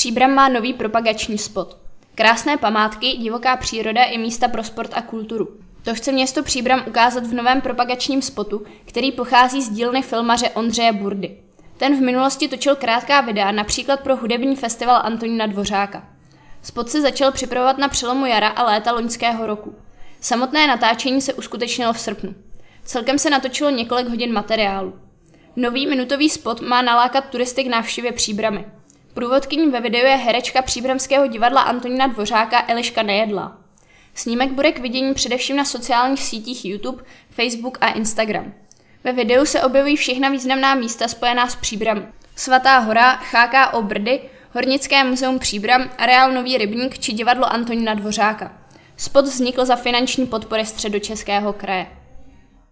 Příbram má nový propagační spot. Krásné památky, divoká příroda i místa pro sport a kulturu. To chce město Příbram ukázat v novém propagačním spotu, který pochází z dílny filmaře Ondřeje Burdy. Ten v minulosti točil krátká videa, například pro hudební festival Antonína Dvořáka. Spot se začal připravovat na přelomu jara a léta loňského roku. Samotné natáčení se uskutečnilo v srpnu. Celkem se natočilo několik hodin materiálu. Nový minutový spot má nalákat turisty k návštěvě Příbramy. Průvodkyní ve videu je herečka Příbramského divadla Antonína Dvořáka Eliška Nejedla. Snímek bude k vidění především na sociálních sítích YouTube, Facebook a Instagram. Ve videu se objevují všechna významná místa spojená s Příbram. Svatá hora, HKO Brdy, Hornické muzeum Příbram, areál Nový rybník či divadlo Antonína Dvořáka. Spot vznikl za finanční podpory středočeského kraje.